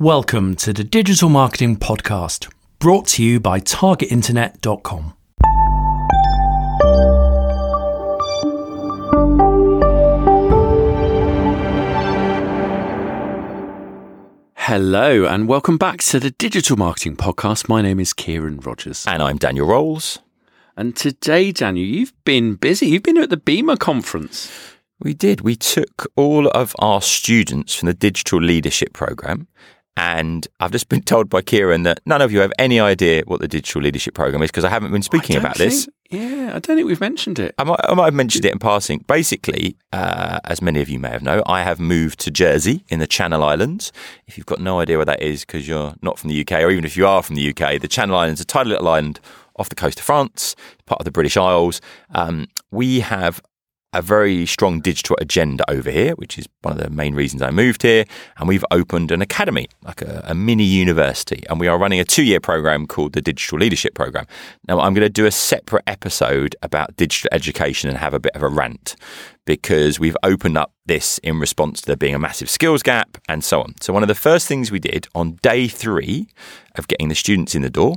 Welcome to the Digital Marketing Podcast, brought to you by TargetInternet.com. Hello, and welcome back to the Digital Marketing Podcast. My name is Ciaran Rogers. And I'm Daniel Rowles. And today, Daniel, you've been busy. You've been at the BIMA conference. We did. We took all of our students from the Digital Leadership Program and I've just been told by Ciaran that none of you have any idea what the digital leadership program is because I haven't been speaking about think, this. Yeah, I don't think we've mentioned it. I might, I might have mentioned it in passing. Basically, uh, as many of you may have known, I have moved to Jersey in the Channel Islands. If you've got no idea where that is because you're not from the UK, or even if you are from the UK, the Channel Islands, are a tiny little island off the coast of France, part of the British Isles. Um, we have a very strong digital agenda over here, which is one of the main reasons I moved here. And we've opened an academy, like a, a mini university. And we are running a two year program called the Digital Leadership Program. Now, I'm going to do a separate episode about digital education and have a bit of a rant because we've opened up this in response to there being a massive skills gap and so on. So, one of the first things we did on day three of getting the students in the door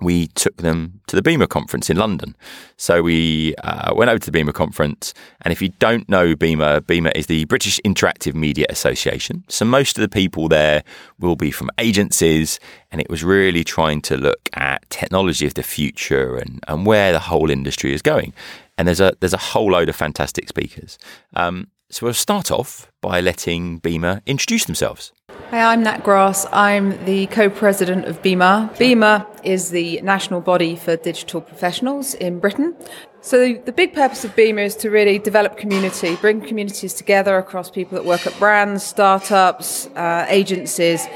we took them to the BIMA conference in London. So we uh, went over to the BIMA conference. And if you don't know BIMA, BIMA is the British Interactive Media Association. So most of the people there will be from agencies. And it was really trying to look at technology of the future and, and where the whole industry is going. And there's a, there's a whole load of fantastic speakers. Um, so we'll start off by letting BIMA introduce themselves. Hi, I'm Nat Grass. I'm the co president of BIMA. BIMA is the national body for digital professionals in Britain. So, the big purpose of BIMA is to really develop community, bring communities together across people that work at brands, startups, uh, agencies,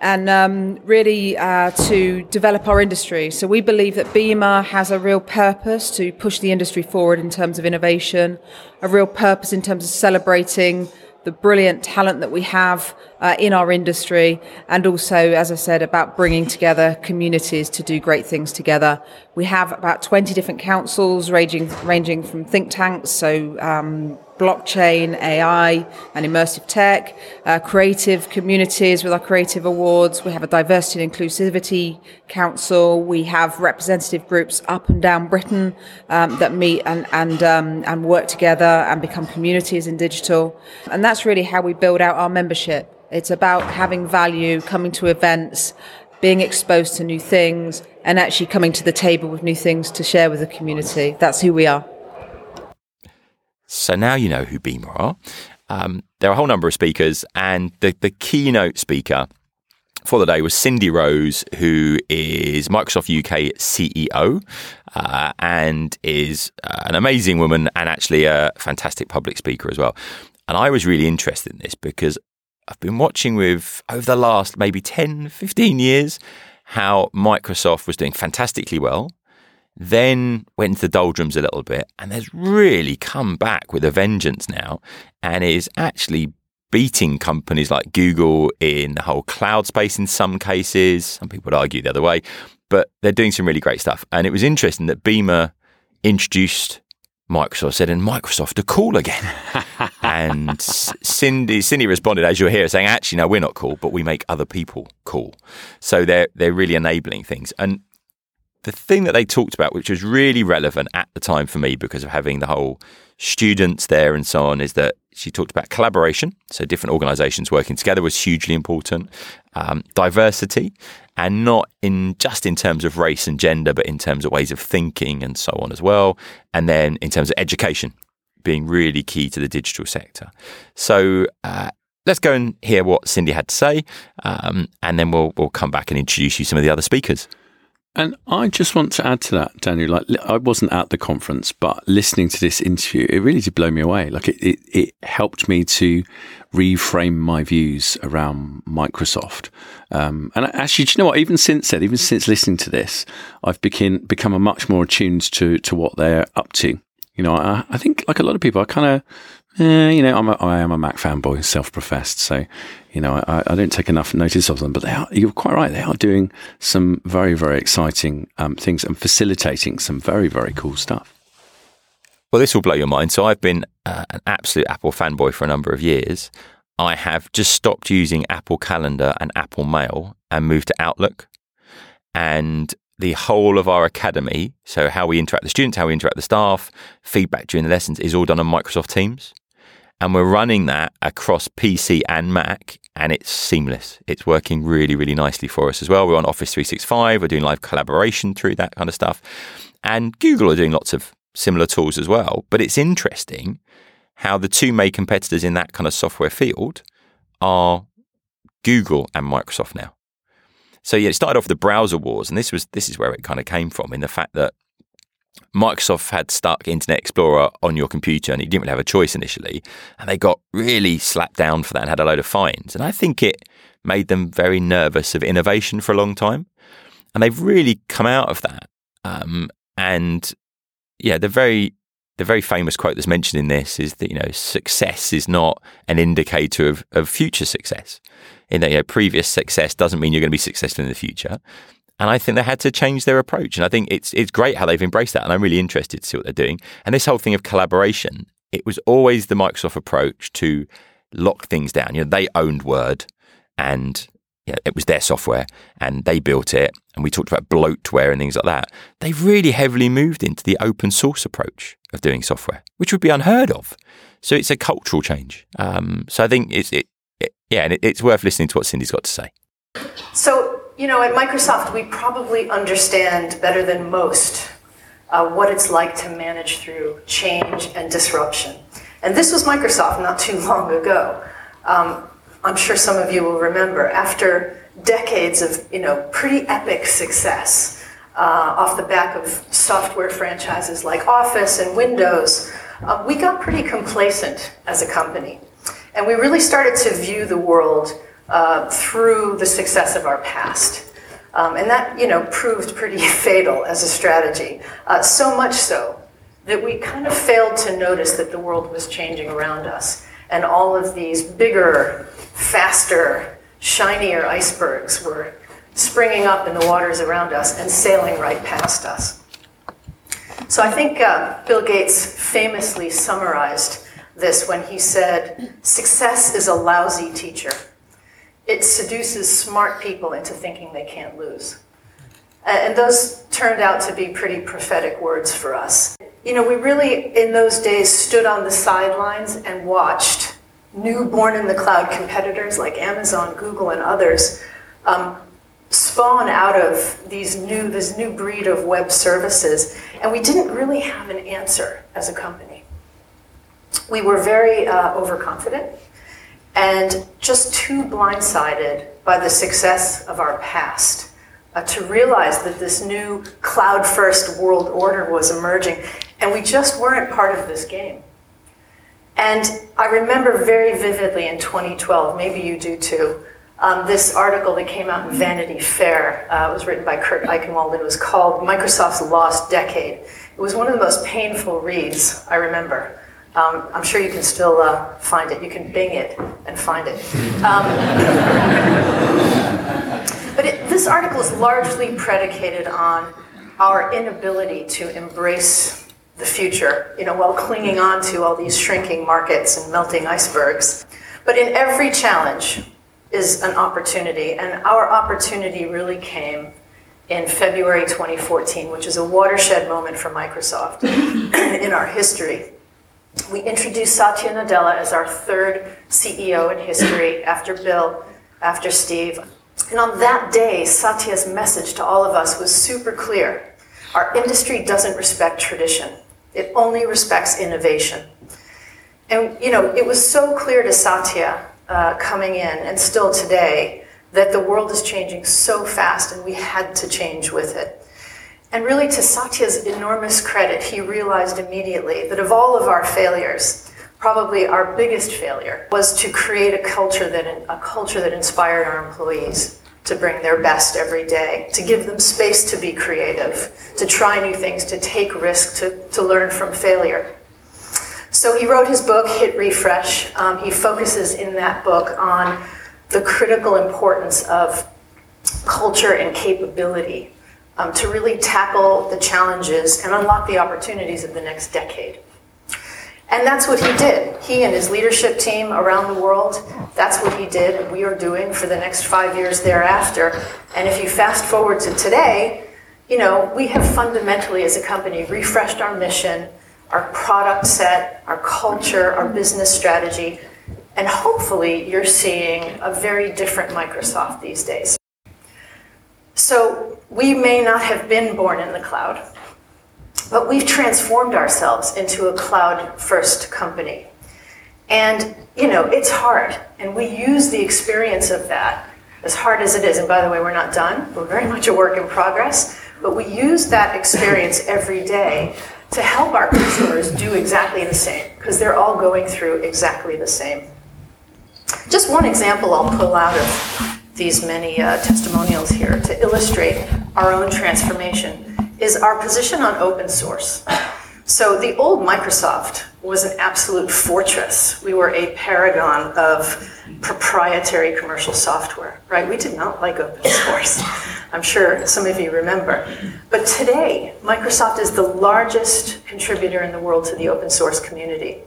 and um, really uh, to develop our industry. So, we believe that BIMA has a real purpose to push the industry forward in terms of innovation, a real purpose in terms of celebrating the brilliant talent that we have uh, in our industry, and also, as I said, about bringing together communities to do great things together. We have about 20 different councils ranging, ranging from think tanks, so um, blockchain, AI, and immersive tech, uh, creative communities with our creative awards. We have a diversity and inclusivity council. We have representative groups up and down Britain um, that meet and and um, and work together and become communities in digital. And that's really how we build out our membership. It's about having value, coming to events, being exposed to new things, and actually coming to the table with new things to share with the community. That's who we are. So now you know who BIMA are. Um, there are a whole number of speakers, and the, the keynote speaker for the day was Cindy Rose, who is Microsoft UK CEO uh, and is uh, an amazing woman and actually a fantastic public speaker as well. And I was really interested in this because I've been watching with over the last maybe 10, 15 years how Microsoft was doing fantastically well then went into the doldrums a little bit and has really come back with a vengeance now and is actually beating companies like Google in the whole cloud space in some cases. Some people would argue the other way, but they're doing some really great stuff. And it was interesting that BIMA introduced Microsoft, said, and Microsoft are cool again. and Cindy, Cindy responded, as you're here, saying, actually, no, we're not cool, but we make other people cool. So they're, they're really enabling things. And the thing that they talked about, which was really relevant at the time for me because of having the whole students there and so on, is that she talked about collaboration. So different organisations working together was hugely important. Um, diversity, and not in just in terms of race and gender, but in terms of ways of thinking and so on as well. And then in terms of education, being really key to the digital sector. So. Uh, let's go and hear what Cindy had to say, um, and then we'll we'll come back and introduce you some of the other speakers. And I just want to add to that, Daniel. Like, I wasn't at the conference, but listening to this interview, it really did blow me away. Like, it, it, it helped me to reframe my views around Microsoft. Um, and actually, do you know what? Even since then, even since listening to this, I've become become a much more attuned to to what they're up to. You know, I, I think like a lot of people, I kind of eh, you know, I'm a, I am a Mac fanboy, self-professed. So, you know, I, I, don't take enough notice of them. But they are, you're quite right. They are doing some very, very exciting um, things and facilitating some very, very cool stuff. Well, this will blow your mind. So I've been uh, an absolute Apple fanboy for a number of years. I have just stopped using Apple Calendar and Apple Mail and moved to Outlook. And the whole of our academy, so how we interact with the students, how we interact with the staff, feedback during the lessons, is all done on Microsoft Teams. And we're running that across PC and Mac, and it's seamless. It's working really, really nicely for us as well. We're on Office 365, we're doing live collaboration through that kind of stuff. And Google are doing lots of similar tools as well. But it's interesting how the two main competitors in that kind of software field are Google and Microsoft now. So yeah, it started off the browser wars, and this was this is where it kind of came from in the fact that Microsoft had stuck Internet Explorer on your computer and you didn't really have a choice initially. And they got really slapped down for that and had a load of fines. And I think it made them very nervous of innovation for a long time. And they've really come out of that. Um, and yeah, the very the very famous quote that's mentioned in this is that you know success is not an indicator of, of future success. In that you know, previous success doesn't mean you're going to be successful in the future. And I think they had to change their approach. And I think it's it's great how they've embraced that. And I'm really interested to see what they're doing. And this whole thing of collaboration, it was always the Microsoft approach to lock things down. You know, they owned Word and yeah, it was their software and they built it. And we talked about bloatware and things like that. They've really heavily moved into the open source approach of doing software, which would be unheard of. So it's a cultural change. Um, so I think it's, it, it yeah, and it, it's worth listening to what Cindy's got to say. So, you know, at Microsoft, we probably understand better than most uh, what it's like to manage through change and disruption. And this was Microsoft not too long ago. Um, I'm sure some of you will remember, after decades of you know pretty epic success uh, off the back of software franchises like Office and Windows, uh, we got pretty complacent as a company, and we really started to view the world uh, through the success of our past. Um, and that, you know, proved pretty fatal as a strategy. Uh, so much so that we kind of failed to notice that the world was changing around us. And all of these bigger, faster, shinier icebergs were springing up in the waters around us and sailing right past us. So I think uh, Bill Gates famously summarized this when he said, Success is a lousy teacher. It seduces smart people into thinking they can't lose. And those turned out to be pretty prophetic words for us. You know, we really, in those days, stood on the sidelines and watched new born in the cloud competitors like Amazon, Google, and others um, spawn out of these new this new breed of web services, and we didn't really have an answer as a company. We were very uh, overconfident and just too blindsided by the success of our past. Uh, to realize that this new cloud first world order was emerging, and we just weren't part of this game. And I remember very vividly in 2012, maybe you do too, um, this article that came out in Vanity Fair. Uh, it was written by Kurt Eichenwald and it was called Microsoft's Lost Decade. It was one of the most painful reads I remember. Um, I'm sure you can still uh, find it. You can Bing it and find it. Um, but it, this article is largely predicated on our inability to embrace the future, you know, while clinging on to all these shrinking markets and melting icebergs. But in every challenge is an opportunity, and our opportunity really came in February 2014, which is a watershed moment for Microsoft in our history. We introduced Satya Nadella as our third CEO in history after Bill, after Steve. And on that day, Satya's message to all of us was super clear. Our industry doesn't respect tradition. It only respects innovation. And, you know, it was so clear to Satya uh, coming in, and still today, that the world is changing so fast and we had to change with it. And really, to Satya's enormous credit, he realized immediately that of all of our failures, probably our biggest failure was to create a culture that a culture that inspired our employees to bring their best every day, to give them space to be creative, to try new things, to take risks, to, to learn from failure. So he wrote his book, Hit Refresh. Um, he focuses in that book on the critical importance of culture and capability um, to really tackle the challenges and unlock the opportunities of the next decade. And that's what he did. He and his leadership team around the world, that's what he did, and we are doing for the next five years thereafter. And if you fast forward to today, you know, we have fundamentally as a company refreshed our mission, our product set, our culture, our business strategy, and hopefully you're seeing a very different Microsoft these days. So we may not have been born in the cloud, but we've transformed ourselves into a cloud first company. And, you know, it's hard. And we use the experience of that, as hard as it is. And by the way, we're not done, we're very much a work in progress. But we use that experience every day to help our customers do exactly the same, because they're all going through exactly the same. Just one example I'll pull out of these many uh, testimonials here to illustrate our own transformation is our position on open source. So the old Microsoft was an absolute fortress. We were a paragon of proprietary commercial software, right? We did not like open source. I'm sure some of you remember. But today, Microsoft is the largest contributor in the world to the open source community.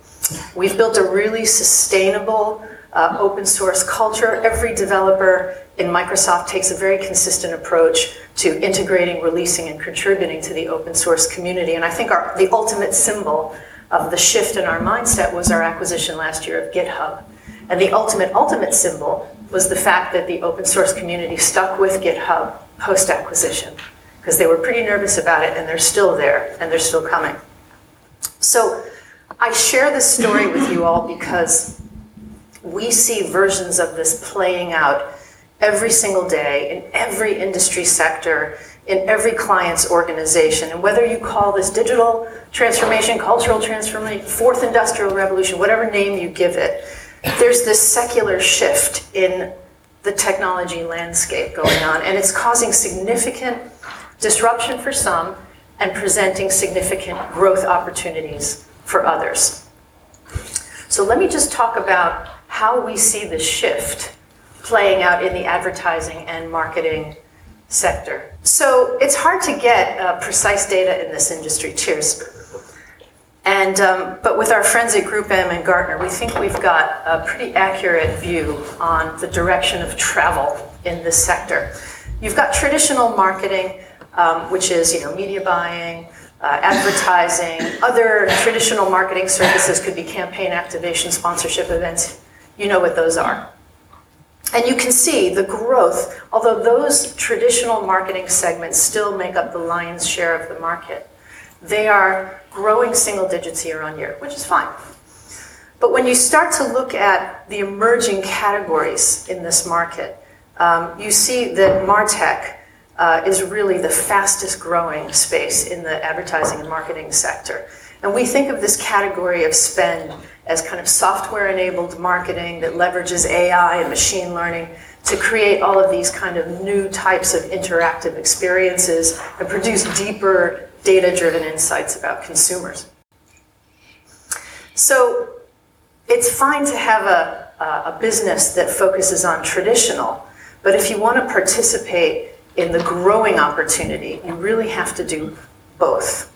We've built a really sustainable uh, open source culture. Every developer in Microsoft takes a very consistent approach to integrating, releasing, and contributing to the open source community. And I think our, the ultimate symbol of the shift in our mindset was our acquisition last year of GitHub. And the ultimate, ultimate symbol was the fact that the open source community stuck with GitHub post acquisition because they were pretty nervous about it and they're still there and they're still coming. So I share this story with you all because we see versions of this playing out every single day in every industry sector, in every client's organization. And whether you call this digital transformation, cultural transformation, fourth industrial revolution, whatever name you give it, there's this secular shift in the technology landscape going on, and it's causing significant disruption for some and presenting significant growth opportunities for others. So let me just talk about how we see the shift playing out in the advertising and marketing sector. So it's hard to get uh, precise data in this industry. Cheers. And, um, but with our friends at Group M and Gartner, we think we've got a pretty accurate view on the direction of travel in this sector. You've got traditional marketing, um, which is you know media buying, uh, advertising, other traditional marketing services could be campaign activation, sponsorship events. You know what those are. And you can see the growth, although those traditional marketing segments still make up the lion's share of the market, they are growing single digits year on year, which is fine. But when you start to look at the emerging categories in this market, um, you see that MarTech uh, is really the fastest growing space in the advertising and marketing sector. And we think of this category of spend as kind of software enabled marketing that leverages AI and machine learning to create all of these kind of new types of interactive experiences and produce deeper data driven insights about consumers. So it's fine to have a, a business that focuses on traditional, but if you want to participate in the growing opportunity, you really have to do both.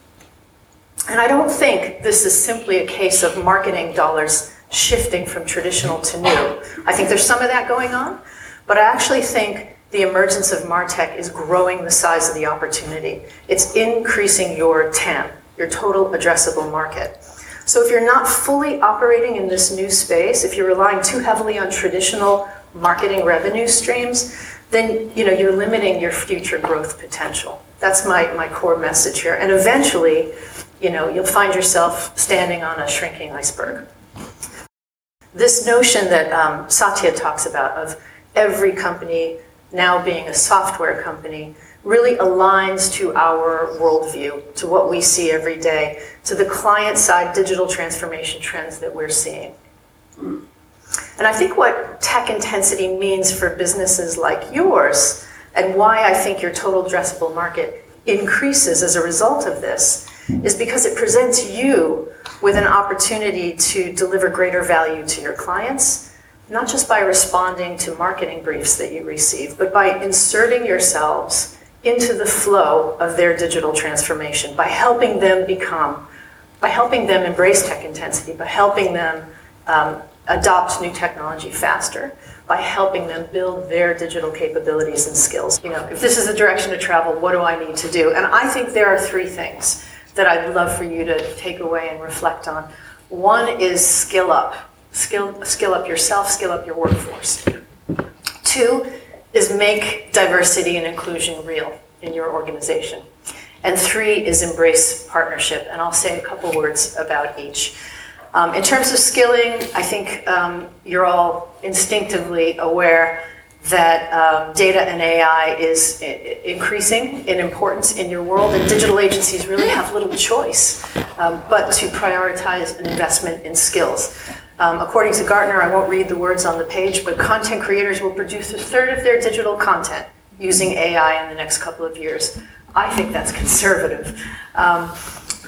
And I don't think this is simply a case of marketing dollars shifting from traditional to new. I think there's some of that going on, but I actually think the emergence of MarTech is growing the size of the opportunity. It's increasing your TAM, your total addressable market. So if you're not fully operating in this new space, if you're relying too heavily on traditional marketing revenue streams, then you know you're limiting your future growth potential. That's my, my core message here. And eventually, you know, you'll find yourself standing on a shrinking iceberg. This notion that um, Satya talks about of every company now being a software company really aligns to our worldview, to what we see every day, to the client side digital transformation trends that we're seeing. And I think what tech intensity means for businesses like yours, and why I think your total addressable market increases as a result of this, is because it presents you with an opportunity to deliver greater value to your clients, not just by responding to marketing briefs that you receive, but by inserting yourselves into the flow of their digital transformation, by helping them become by helping them embrace tech intensity, by helping them um, adopt new technology faster, by helping them build their digital capabilities and skills. You know, if this is the direction to travel, what do I need to do? And I think there are three things that I'd love for you to take away and reflect on. One is skill up. Skill, skill up yourself, skill up your workforce. Two is make diversity and inclusion real in your organization. And three is embrace partnership. And I'll say a couple words about each. Um, in terms of skilling, I think um, you're all instinctively aware that um, data and AI is I- increasing in importance in your world, and digital agencies really have little choice um, but to prioritize an investment in skills. Um, according to Gartner, I won't read the words on the page, but content creators will produce a third of their digital content using AI in the next couple of years. I think that's conservative. Um,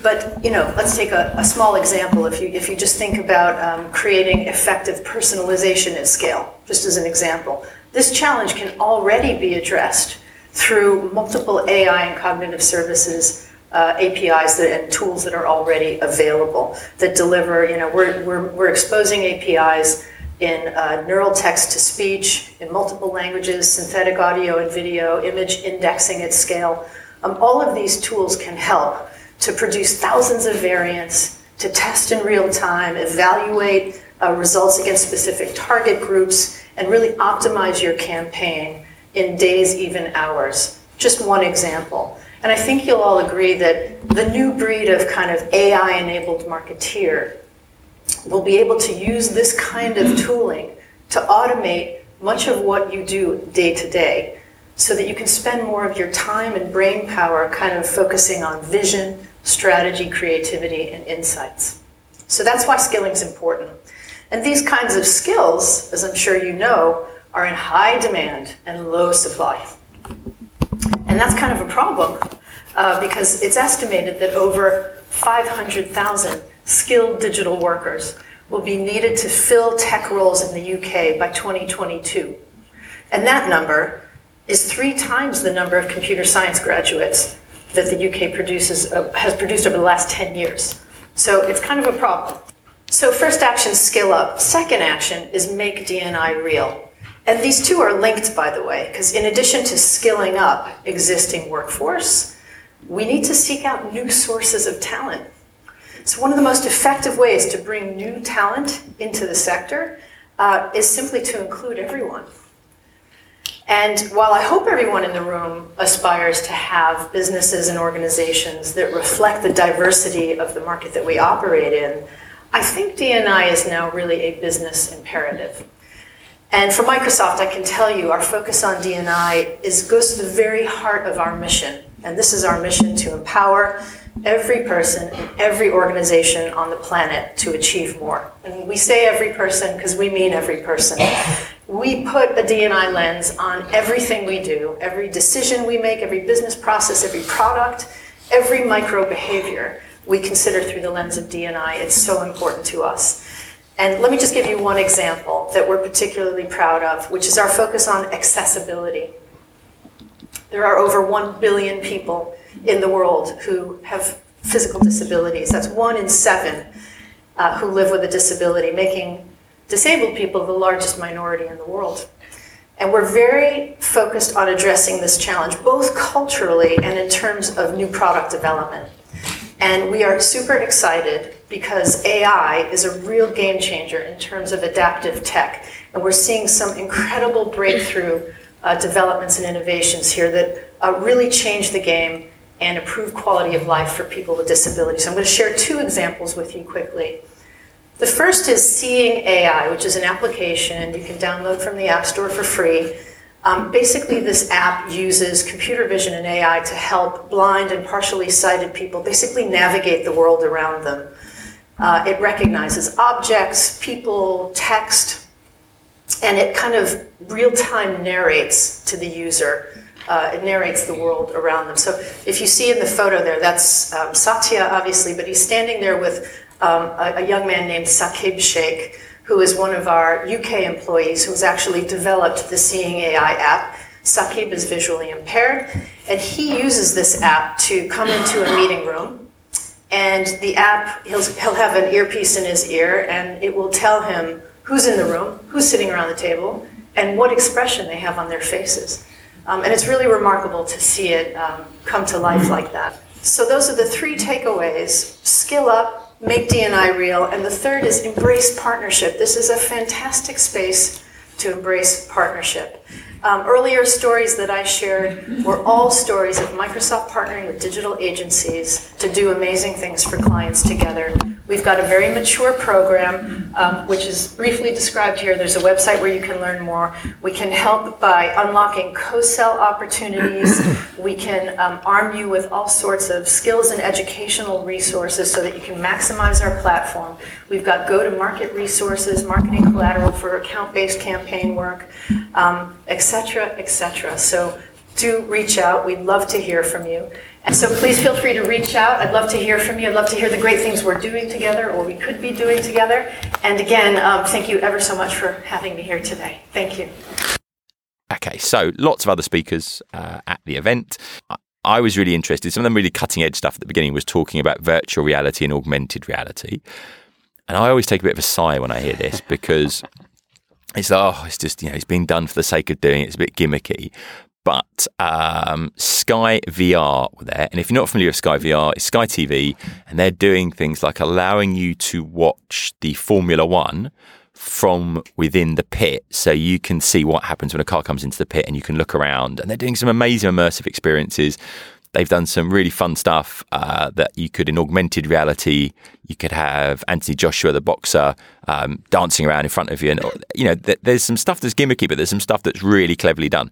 but you know, let's take a, a, small example. If you if you just think about um, creating effective personalization at scale, just as an example, this challenge can already be addressed through multiple AI and cognitive services uh, APIs that, and tools that are already available that deliver. You know, we're we're, we're exposing APIs in uh, neural text to speech in multiple languages, synthetic audio and video, image indexing at scale. Um, all of these tools can help to produce thousands of variants, to test in real time, evaluate uh, results against specific target groups, and really optimize your campaign in days, even hours. Just one example. And I think you'll all agree that the new breed of kind of AI enabled marketeer will be able to use this kind of tooling to automate much of what you do day to day so that you can spend more of your time and brain power kind of focusing on vision, strategy, creativity, and insights. So that's why skilling is important. And these kinds of skills, as I'm sure you know, are in high demand and low supply. And that's kind of a problem uh, because it's estimated that over 500,000 skilled digital workers will be needed to fill tech roles in the UK by 2022. And that number is three times the number of computer science graduates that the UK produces, uh, has produced over the last 10 years. So it's kind of a problem. So first action, skill up. Second action is make DNI real. And these two are linked, by the way, because in addition to skilling up existing workforce, we need to seek out new sources of talent. So one of the most effective ways to bring new talent into the sector uh, is simply to include everyone. And while I hope everyone in the room aspires to have businesses and organizations that reflect the diversity of the market that we operate in, I think DNI is now really a business imperative. And for Microsoft, I can tell you our focus on DNI is goes to the very heart of our mission. And this is our mission to empower every person in every organization on the planet to achieve more. And we say every person because we mean every person. We put a DNI lens on everything we do, every decision we make, every business process, every product, every micro behavior we consider through the lens of DNI. It's so important to us. And let me just give you one example that we're particularly proud of, which is our focus on accessibility. There are over 1 billion people in the world who have physical disabilities. That's one in seven uh, who live with a disability, making disabled people the largest minority in the world. And we're very focused on addressing this challenge, both culturally and in terms of new product development. And we are super excited because AI is a real game changer in terms of adaptive tech. And we're seeing some incredible breakthrough uh, developments and innovations here that uh, really change the game and improve quality of life for people with disabilities. So I'm going to share two examples with you quickly. The first is Seeing AI, which is an application you can download from the App Store for free. Um, basically, this app uses computer vision and AI to help blind and partially sighted people basically navigate the world around them. Uh, it recognizes objects, people, text, and it kind of real time narrates to the user. Uh, it narrates the world around them. So if you see in the photo there, that's um, Satya, obviously, but he's standing there with um, a, a, young man named Saqib Shaikh, who is one of our UK employees who has actually developed the Seeing AI app. Saqib is visually impaired, and he uses this app to come into a meeting room And the app, he'll, he'll have an earpiece in his ear, and it will tell him who's in the room, who's sitting around the table, and what expression they have on their faces. Um, and it's really remarkable to see it um, come to life like that. So those are the three takeaways: skill up, make DNI real, and the third is embrace partnership. This is a fantastic space to embrace partnership. Um, earlier stories that I shared were all stories of Microsoft partnering with digital agencies to do amazing things for clients together. We've got a very mature program, um, which is briefly described here. There's a website where you can learn more. We can help by unlocking co sell opportunities. We can um, arm you with all sorts of skills and educational resources so that you can maximize our platform. We've got go to market resources, marketing collateral for account based campaign work, um, etc., etc. So do reach out. We'd love to hear from you. And so please feel free to reach out. I'd love to hear from you. I'd love to hear the great things we're doing together or we could be doing together. And again, um, thank you ever so much for having me here today. Thank you. Okay, so lots of other speakers uh, at the event. I was really interested. Some of them really cutting edge stuff at the beginning was talking about virtual reality and augmented reality. And I always take a bit of a sigh when I hear this because it's like, oh, it's just, you know, it's being done for the sake of doing it. It's a bit gimmicky. But um, Sky VR were there. And if you're not familiar with Sky VR, it's Sky TV. And they're doing things like allowing you to watch the Formula One from within the pit so you can see what happens when a car comes into the pit and you can look around. And they're doing some amazing immersive experiences. They've done some really fun stuff uh, that you could, in augmented reality, you could have Anthony Joshua, the boxer, um, dancing around in front of you. And, you know, th- there's some stuff that's gimmicky, but there's some stuff that's really cleverly done.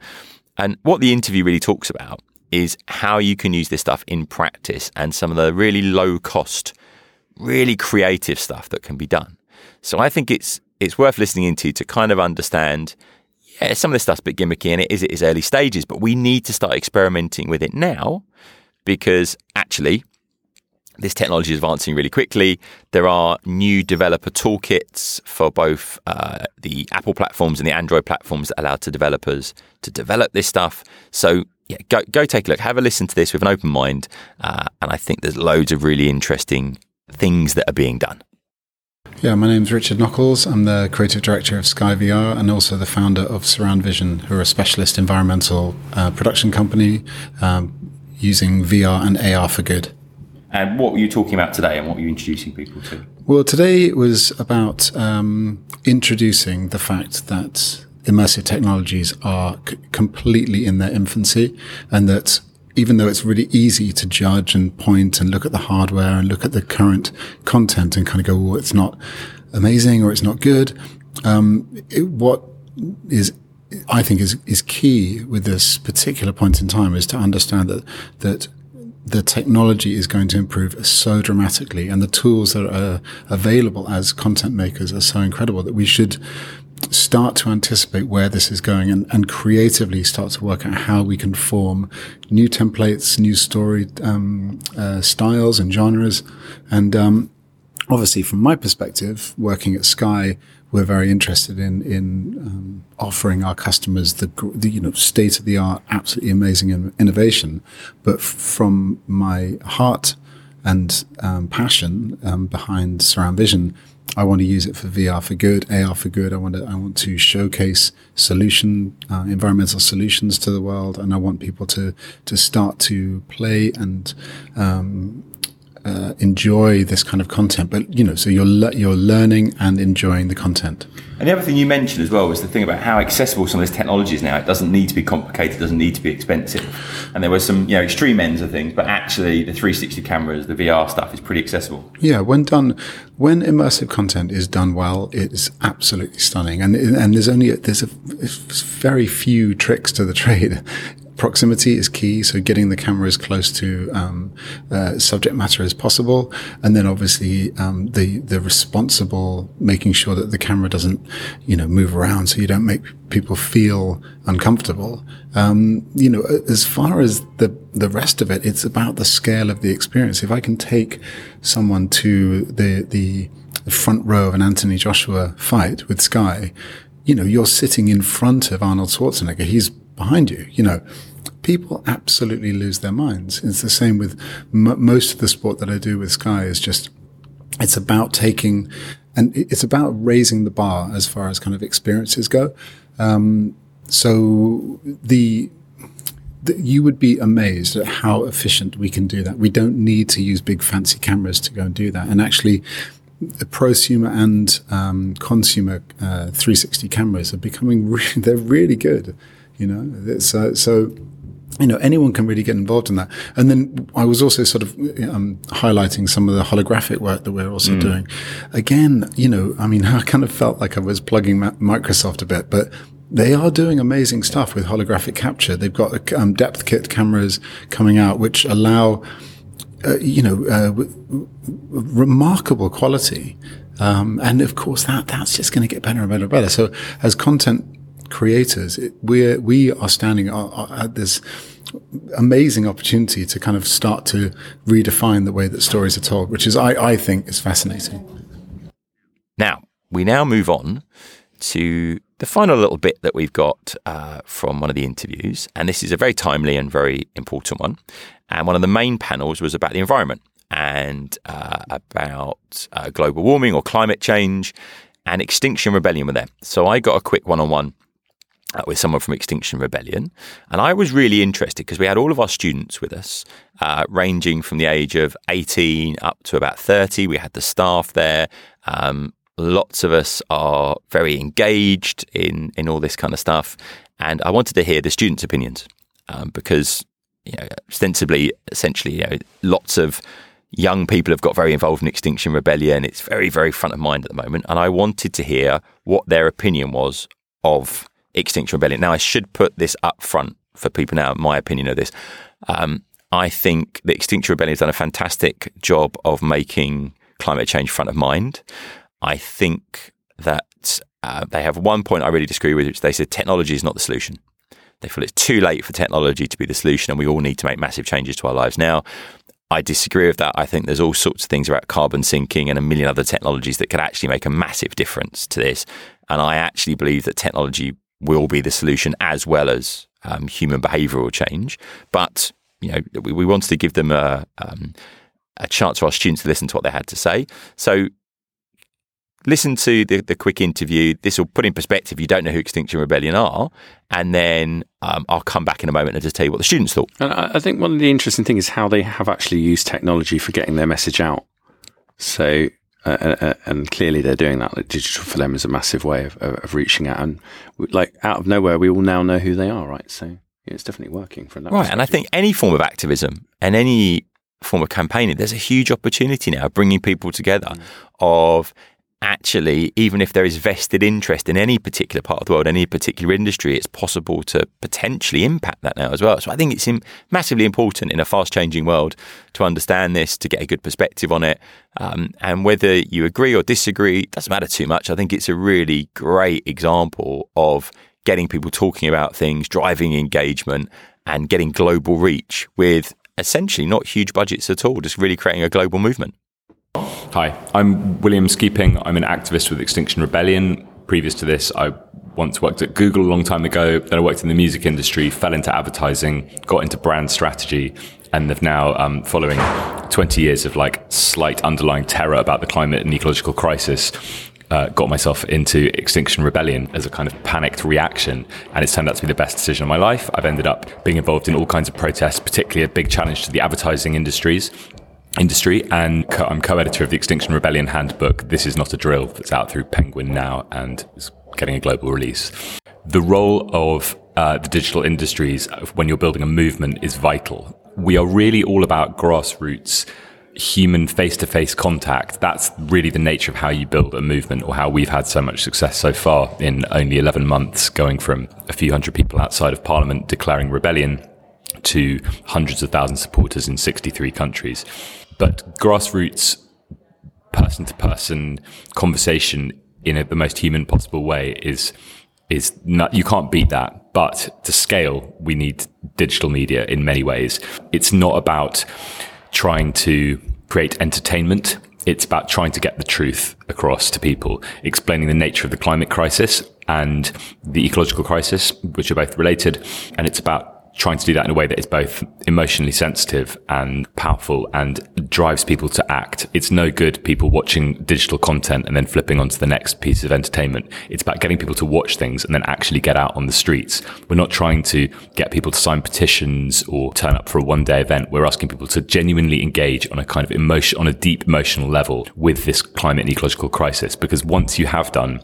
And what the interview really talks about is how you can use this stuff in practice and some of the really low cost, really creative stuff that can be done. So I think it's it's worth listening into to kind of understand yeah, some of this stuff's a bit gimmicky and it is at its early stages, but we need to start experimenting with it now because actually this technology is advancing really quickly. There are new developer toolkits for both uh, the Apple platforms and the Android platforms that allow to developers to develop this stuff. So yeah, go go take a look, have a listen to this with an open mind, uh, and I think there's loads of really interesting things that are being done. Yeah, my name's Richard Nockles. I'm the creative director of Sky VR and also the founder of Surround Vision, who are a specialist environmental uh, production company um, using VR and AR for good. And what were you talking about today and what were you introducing people to? Well, today it was about um, introducing the fact that immersive technologies are c- completely in their infancy and that even though it's really easy to judge and point and look at the hardware and look at the current content and kind of go, oh, it's not amazing or it's not good. Um, it, what is I think is is key with this particular point in time is to understand that that the technology is going to improve so dramatically and the tools that are available as content makers are so incredible that we should start to anticipate where this is going and, and creatively start to work out how we can form new templates, new story um, uh, styles and genres. And um, obviously, from my perspective, working at Sky, we're very interested in in um, offering our customers the, the you know state of the art, absolutely amazing innovation. But f- from my heart and um, passion um, behind Surround Vision I want to use it for VR for good, AR for good. I want to I want to showcase solution uh, environmental solutions to the world, and I want people to to start to play and um, uh, enjoy this kind of content. But you know, so you're le- you're learning and enjoying the content. And the other thing you mentioned as well was the thing about how accessible some of this technology is now. It doesn't need to be complicated, it doesn't need to be expensive. And there were some, you know, extreme ends of things, but actually the 360 cameras, the VR stuff is pretty accessible. Yeah, when done, when immersive content is done well, it's absolutely stunning. And and there's only there's a very few tricks to the trade proximity is key. So getting the camera as close to um, uh, subject matter as possible, and then obviously um, the the responsible making sure that the camera doesn't you know move around, so you don't make people feel uncomfortable. Um, you know, as far as the the rest of it, it's about the scale of the experience. If I can take someone to the the front row of an Anthony Joshua fight with Sky, you know, you're sitting in front of Arnold Schwarzenegger. He's behind you. You know, people absolutely lose their minds. It's the same with m- most of the sport that I do with Sky is just, it's about taking, and it's about raising the bar as far as kind of experiences go. Um, so the, the, you would be amazed at how efficient we can do that. We don't need to use big fancy cameras to go and do that. And actually, the prosumer and um, consumer uh, 360 cameras are becoming they're really good. You know, uh, so you know anyone can really get involved in that. And then I was also sort of um, highlighting some of the holographic work that we're also mm. doing. Again, you know, I mean, I kind of felt like I was plugging Microsoft a bit, but they are doing amazing stuff with holographic capture. They've got um, depth kit cameras coming out, which allow uh, you know, uh, remarkable quality. Um, and of course, that that's just going to get better and better and better. So, as content creators, it, we we are standing at this amazing opportunity to kind of start to redefine the way that stories are told, which is I, I think is fascinating. Now we now move on to the final little bit that we've got uh, from one of the interviews, and this is a very timely and very important one. And one of the main panels was about the environment and uh, about uh, global warming or climate change and Extinction Rebellion were there. So I got a quick one on one with someone from Extinction Rebellion. And I was really interested because we had all of our students with us, uh, ranging from the age of 18 up to about 30. We had the staff there. Um, lots of us are very engaged in, in all this kind of stuff. And I wanted to hear the students' opinions um, because you know, ostensibly, essentially, you know, lots of young people have got very involved in Extinction Rebellion. It's very, very front of mind at the moment. And I wanted to hear what their opinion was of Extinction Rebellion. Now, I should put this up front for people now, my opinion of this. Um, I think the Extinction Rebellion has done a fantastic job of making climate change front of mind. I think that uh, they have one point I really disagree with, which they said technology is not the solution. They feel it's too late for technology to be the solution and we all need to make massive changes to our lives now. I disagree with that. I think there's all sorts of things about carbon sinking and a million other technologies that could actually make a massive difference to this. And I actually believe that technology will be the solution as well as um, human behavioural change. But you know, we, we wanted to give them a um, a chance for our students to listen to what they had to say. So listen to the, the quick interview. This will put in perspective, you don't know who Extinction Rebellion are. And then um, I'll come back in a moment and just tell you what the students thought. And I think one of the interesting things is how they have actually used technology for getting their message out. So, uh, uh, and clearly they're doing that. Like digital for them is a massive way of, of reaching out. And like out of nowhere, we all now know who they are, right? So yeah, it's definitely working from that. Right. And I think any form of activism and any form of campaigning, there's a huge opportunity now bringing people together mm. of actually, even if there is vested interest in any particular part of the world, any particular industry, it's possible to potentially impact that now as well. So I think it's massively important in a fast changing world to understand this, to get a good perspective on it. Um, and whether you agree or disagree, doesn't matter too much. I think it's a really great example of getting people talking about things, driving engagement, and getting global reach with essentially not huge budgets at all, just really creating a global movement. Hi, I'm William Skeaping. I'm an activist with Extinction Rebellion. Previous to this, I once worked at Google a long time ago. Then I worked in the music industry, fell into advertising, got into brand strategy, and have now, um, following 20 years of like slight underlying terror about the climate and ecological crisis, uh, got myself into Extinction Rebellion as a kind of panicked reaction, and it's turned out to be the best decision of my life. I've ended up being involved in all kinds of protests, particularly a big challenge to the advertising industries industry, and co- I'm co-editor of the Extinction Rebellion Handbook. This is not a drill that's out through Penguin now and is getting a global release. The role of uh, the digital industries when you're building a movement is vital. We are really all about grassroots human face-to-face contact that's really the nature of how you build a movement or how we've had so much success so far in only 11 months going from a few hundred people outside of parliament declaring rebellion to hundreds of thousands of supporters in 63 countries but grassroots, person to person conversation in a, the most human possible way is is not, you can't beat that. But to scale, we need digital media in many ways. It's not about trying to create entertainment. It's about trying to get the truth across to people, explaining the nature of the climate crisis and the ecological crisis, which are both related. And it's about trying to do that in a way that is both emotionally sensitive and powerful and drives people to act. It's no good people watching digital content and then flipping onto the next piece of entertainment. It's about getting people to watch things and then actually get out on the streets. We're not trying to get people to sign petitions or turn up for a one day event. We're asking people to genuinely engage on a kind of emotion, on a deep emotional level with this climate and ecological crisis. Because once you have done,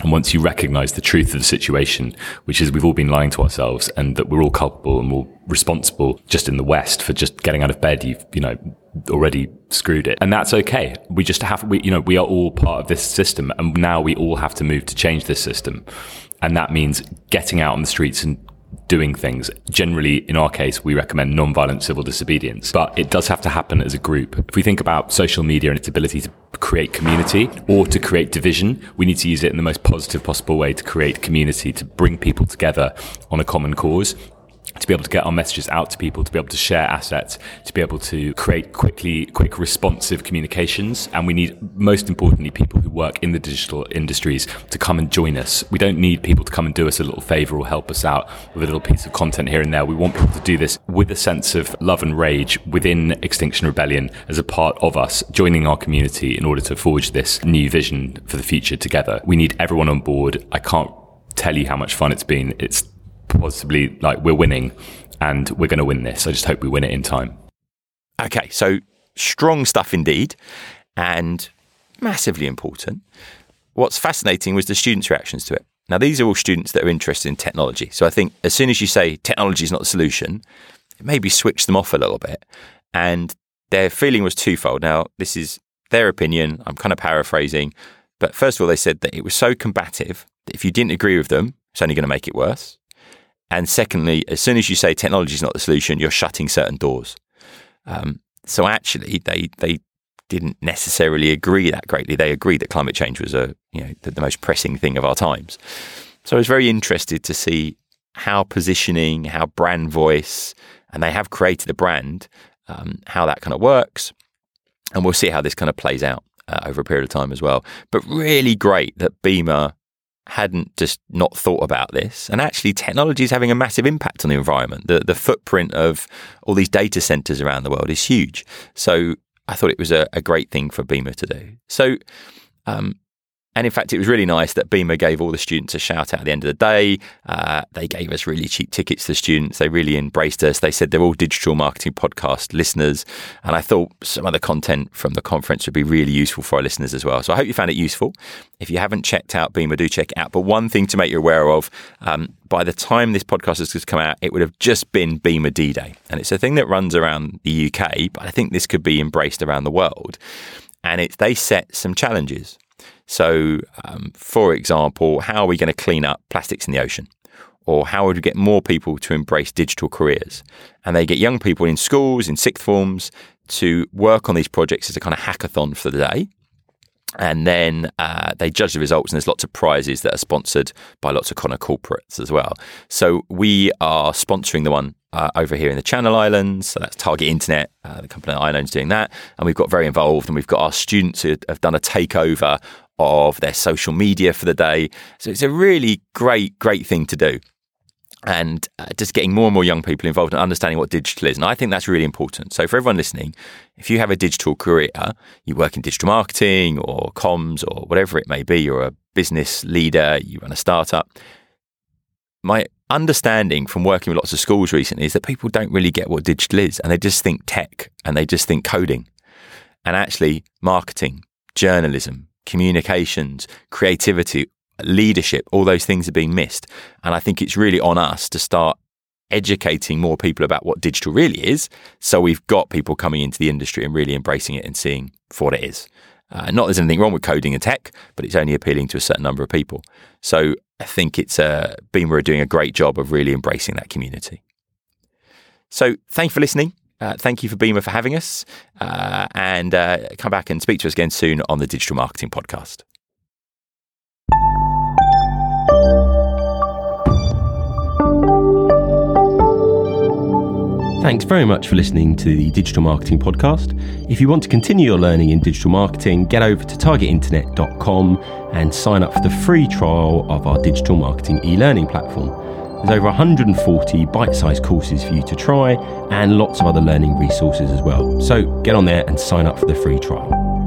and once you recognize the truth of the situation, which is we've all been lying to ourselves and that we're all culpable and we're responsible just in the West for just getting out of bed, you've, you know, already screwed it. And that's okay. We just have, we, you know, we are all part of this system and now we all have to move to change this system. And that means getting out on the streets and doing things. Generally, in our case, we recommend non-violent civil disobedience, but it does have to happen as a group. If we think about social media and its ability to create community or to create division, we need to use it in the most positive possible way to create community, to bring people together on a common cause to be able to get our messages out to people, to be able to share assets, to be able to create quickly, quick responsive communications. And we need, most importantly, people who work in the digital industries to come and join us. We don't need people to come and do us a little favor or help us out with a little piece of content here and there. We want people to do this with a sense of love and rage within Extinction Rebellion as a part of us, joining our community in order to forge this new vision for the future together. We need everyone on board. I can't tell you how much fun it's been. It's possibly like we're winning and we're going to win this. I just hope we win it in time. Okay, so strong stuff indeed, and massively important. What's fascinating was the students' reactions to it. Now, these are all students that are interested in technology. So I think as soon as you say technology is not the solution, it maybe switch them off a little bit. And their feeling was twofold. Now, this is their opinion. I'm kind of paraphrasing. But first of all, they said that it was so combative that if you didn't agree with them, it's only going to make it worse. And secondly, as soon as you say technology is not the solution, you're shutting certain doors. Um, so actually, they they didn't necessarily agree that greatly. They agreed that climate change was a you know the, the most pressing thing of our times. So I was very interested to see how positioning, how brand voice, and they have created a brand, um, how that kind of works, and we'll see how this kind of plays out uh, over a period of time as well. But really great that BIMA hadn't just not thought about this. And actually, technology is having a massive impact on the environment. The, the footprint of all these data centers around the world is huge. So I thought it was a, a great thing for BIMA to do. So um, and in fact, it was really nice that BIMA gave all the students a shout out at the end of the day. Uh, they gave us really cheap tickets to students. They really embraced us. They said they're all digital marketing podcast listeners. And I thought some of the content from the conference would be really useful for our listeners as well. So I hope you found it useful. If you haven't checked out BIMA, do check it out. But one thing to make you aware of um, by the time this podcast has come out, it would have just been BIMA D Day. And it's a thing that runs around the UK, but I think this could be embraced around the world. And it's, they set some challenges. So, um, for example, how are we going to clean up plastics in the ocean? Or how would we get more people to embrace digital careers? And they get young people in schools, in sixth forms, to work on these projects as a kind of hackathon for the day. And then uh, they judge the results, and there's lots of prizes that are sponsored by lots of of corporates as well. So we are sponsoring the one uh, over here in the Channel Islands. So that's Target Internet, uh, the company that I know is doing that. And we've got very involved, and we've got our students who have done a takeover of their social media for the day. So it's a really great, great thing to do. And uh, just getting more and more young people involved and understanding what digital is. And I think that's really important. So, for everyone listening, if you have a digital career, you work in digital marketing or comms or whatever it may be, you're a business leader, you run a startup. My understanding from working with lots of schools recently is that people don't really get what digital is and they just think tech and they just think coding. And actually, marketing, journalism, communications, creativity, leadership, all those things are being missed. And I think it's really on us to start educating more people about what digital really is. So we've got people coming into the industry and really embracing it and seeing for what it is. Uh, not there's anything wrong with coding and tech, but it's only appealing to a certain number of people. So I think it's uh, BIMA are doing a great job of really embracing that community. So thank you for listening. Uh, thank you for BIMA for having us, uh, and uh, come back and speak to us again soon on the Digital Marketing Podcast. Thanks very much for listening to the Digital Marketing Podcast. If you want to continue your learning in digital marketing, get over to targetinternet.com and sign up for the free trial of our digital marketing e learning platform. There's over 140 bite sized courses for you to try and lots of other learning resources as well. So get on there and sign up for the free trial.